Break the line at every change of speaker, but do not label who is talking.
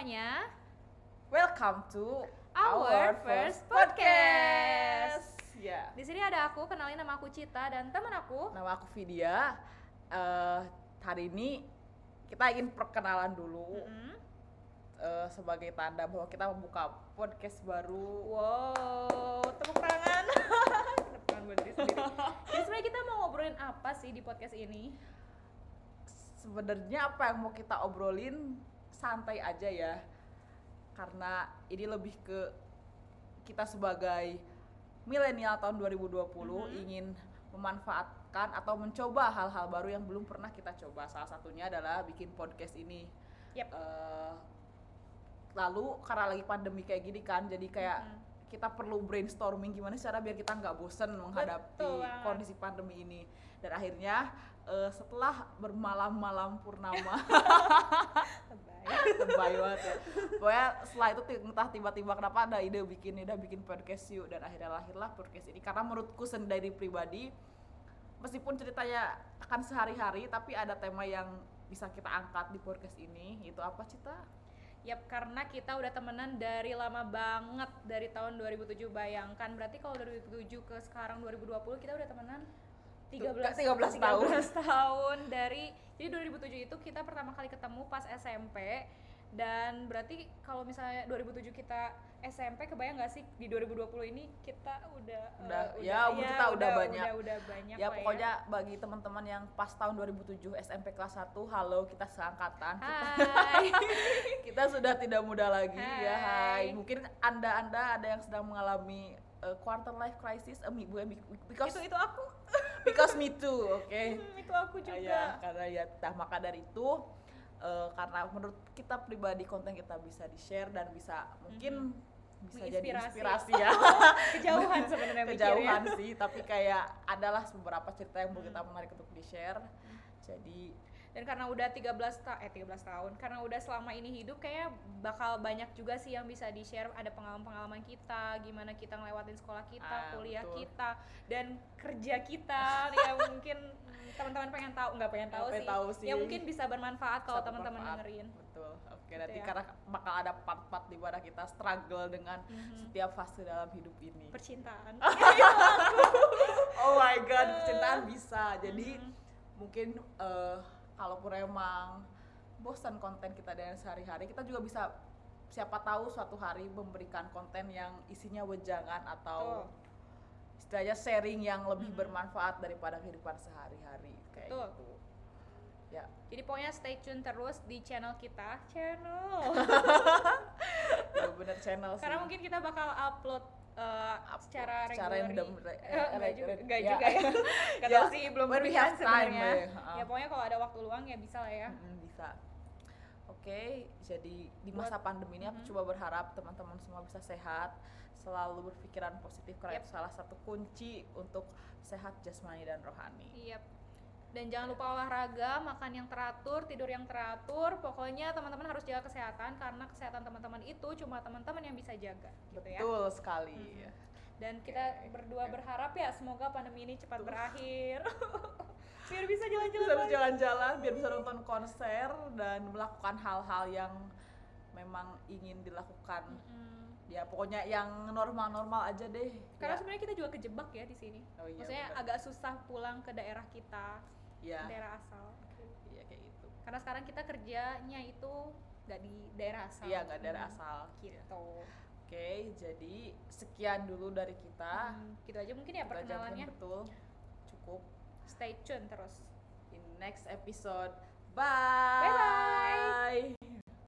semuanya.
Welcome to
Our first podcast.
Ya.
Di sini ada aku, kenalin nama aku Cita dan teman aku.
Nama aku Vidya. Eh, hari ini kita ingin perkenalan dulu
Mm-mm.
eh, sebagai tanda bahwa kita membuka podcast baru.
Wow, tepuk tangan. tepuk tangan buat diri sendiri. Jadi sebenarnya kita mau ngobrolin apa sih di podcast ini?
Sebenarnya apa yang mau kita obrolin santai aja ya. Karena ini lebih ke kita sebagai milenial tahun 2020
Mhm.
ingin memanfaatkan atau mencoba hal-hal baru yang belum pernah kita coba. Salah satunya adalah bikin podcast ini.
Yap.
Eh, lalu karena lagi pandemi kayak gini kan, jadi kayak
Mm-mm.
Kita perlu brainstorming gimana cara biar kita nggak bosen menghadapi
Betul
kondisi pandemi ini. Dan akhirnya eh, setelah bermalam-malam purnama lebay banget ya. Pokoknya setelah itu entah tiba-tiba kenapa ada ide bikin udah bikin podcast yuk dan akhirnya lahirlah podcast ini karena menurutku sendiri pribadi meskipun ceritanya akan sehari-hari tapi ada tema yang bisa kita angkat di podcast ini itu apa cita?
Yap, karena kita udah temenan dari lama banget dari tahun 2007. Bayangkan berarti kalau dari 2007 ke sekarang 2020 kita udah temenan 13
13 tahun.
13 tahun dari jadi 2007 itu kita pertama kali ketemu pas SMP dan berarti kalau misalnya 2007 kita SMP kebayang nggak sih di 2020 ini kita udah eh,
Udah, ya, umur kita udah banyak.
udah, udah banyak
ya
lah
pokoknya bagi teman-teman yang pas tahun 2007 SMP kelas 1 halo kita seangkatan kita,
Hai.
kita sudah tidak muda lagi ya
Hai.
hai mungkin anda anda ada yang sedang mengalami uh, quarter life crisis eh, mi- bukan mi- because
itu itu aku
because me too oke
Hmm, itu aku juga
Ah, ya, karena ya nah, maka dari itu eh, karena menurut kita pribadi konten kita bisa di share dan bisa mungkin bisa jadi inspirasi ya.
Kejauhan sebenarnya
kejauhan
mikirnya.
sih tapi kayak adalah beberapa cerita yang mau kita menarik untuk di share jadi
dan karena udah 13 ta eh 13 tahun karena udah selama ini hidup kayak bakal banyak juga sih yang bisa di share ada pengalaman-pengalaman kita gimana kita ngelewatin sekolah kita
Ah,
kuliah
betul.
kita dan kerja kita ya mungkin mm, teman-teman pengen tahu nggak pengen tahu sih.
tahu sih.
ya mungkin bisa bermanfaat kalau teman-teman dengerin
betul oke
Gitu
nanti
ya.
karena bakal ada part-part di mana kita struggle dengan
Mhm.
setiap fase dalam hidup ini
percintaan
oh my god percintaan bisa jadi
Mhm.
mungkin eh, kalaupun emang bosan konten kita dengan sehari-hari kita juga bisa siapa tahu suatu hari memberikan konten yang isinya wejangan atau istilahnya sharing yang lebih
Mhm.
bermanfaat daripada kehidupan sehari-hari kayak
Betul.
gitu. Ya.
Jadi pokoknya stay tune terus di channel kita channel.
Ya bener channel sih.
karena mungkin kita bakal upload uh, secara
secara re-
Eh, enggak juga, enggak
ya.
juga ya
Ya,
tahu sih belum
when we
pilihan sebenarnya
ya. Ha.
ya pokoknya kalau ada waktu luang ya bisa lah ya
Mm-mm, bisa oke jadi di masa
Buat-
pandemi ini aku
Mhm.
coba berharap teman-teman semua bisa sehat selalu berpikiran positif karena
Yep.
itu salah satu kunci untuk sehat jasmani dan rohani
iya dan jangan lupa olahraga makan yang teratur tidur yang teratur pokoknya teman-teman harus jaga kesehatan karena kesehatan teman-teman itu cuma teman-teman yang bisa jaga gitu ya
betul sekali
Mhm. dan kita
Oke,
berdua
oke.
berharap ya semoga pandemi ini cepat
Betul.
berakhir biar bisa jalan-jalan
bisa jalan-jalan biar bisa nonton konser dan melakukan hal-hal yang memang ingin dilakukan
Mm-mm.
Ya pokoknya yang normal-normal aja deh
Karena
ya,
sebenarnya kita juga kejebak ya di sini.
Oh iya,
Maksudnya
bener.
agak susah pulang ke daerah kita,
ya
daerah asal.
iya kayak gitu
Karena sekarang kita kerjanya itu nggak di daerah asal.
iya nggak
Hmm,
asal
Gitu.
Oke, jadi sekian dulu dari kita.
Hmm, gitu aja mungkin ya perkenalannya.
betul. Cukup.
Stay tune terus.
In next episode. Bye.
Bye-bye.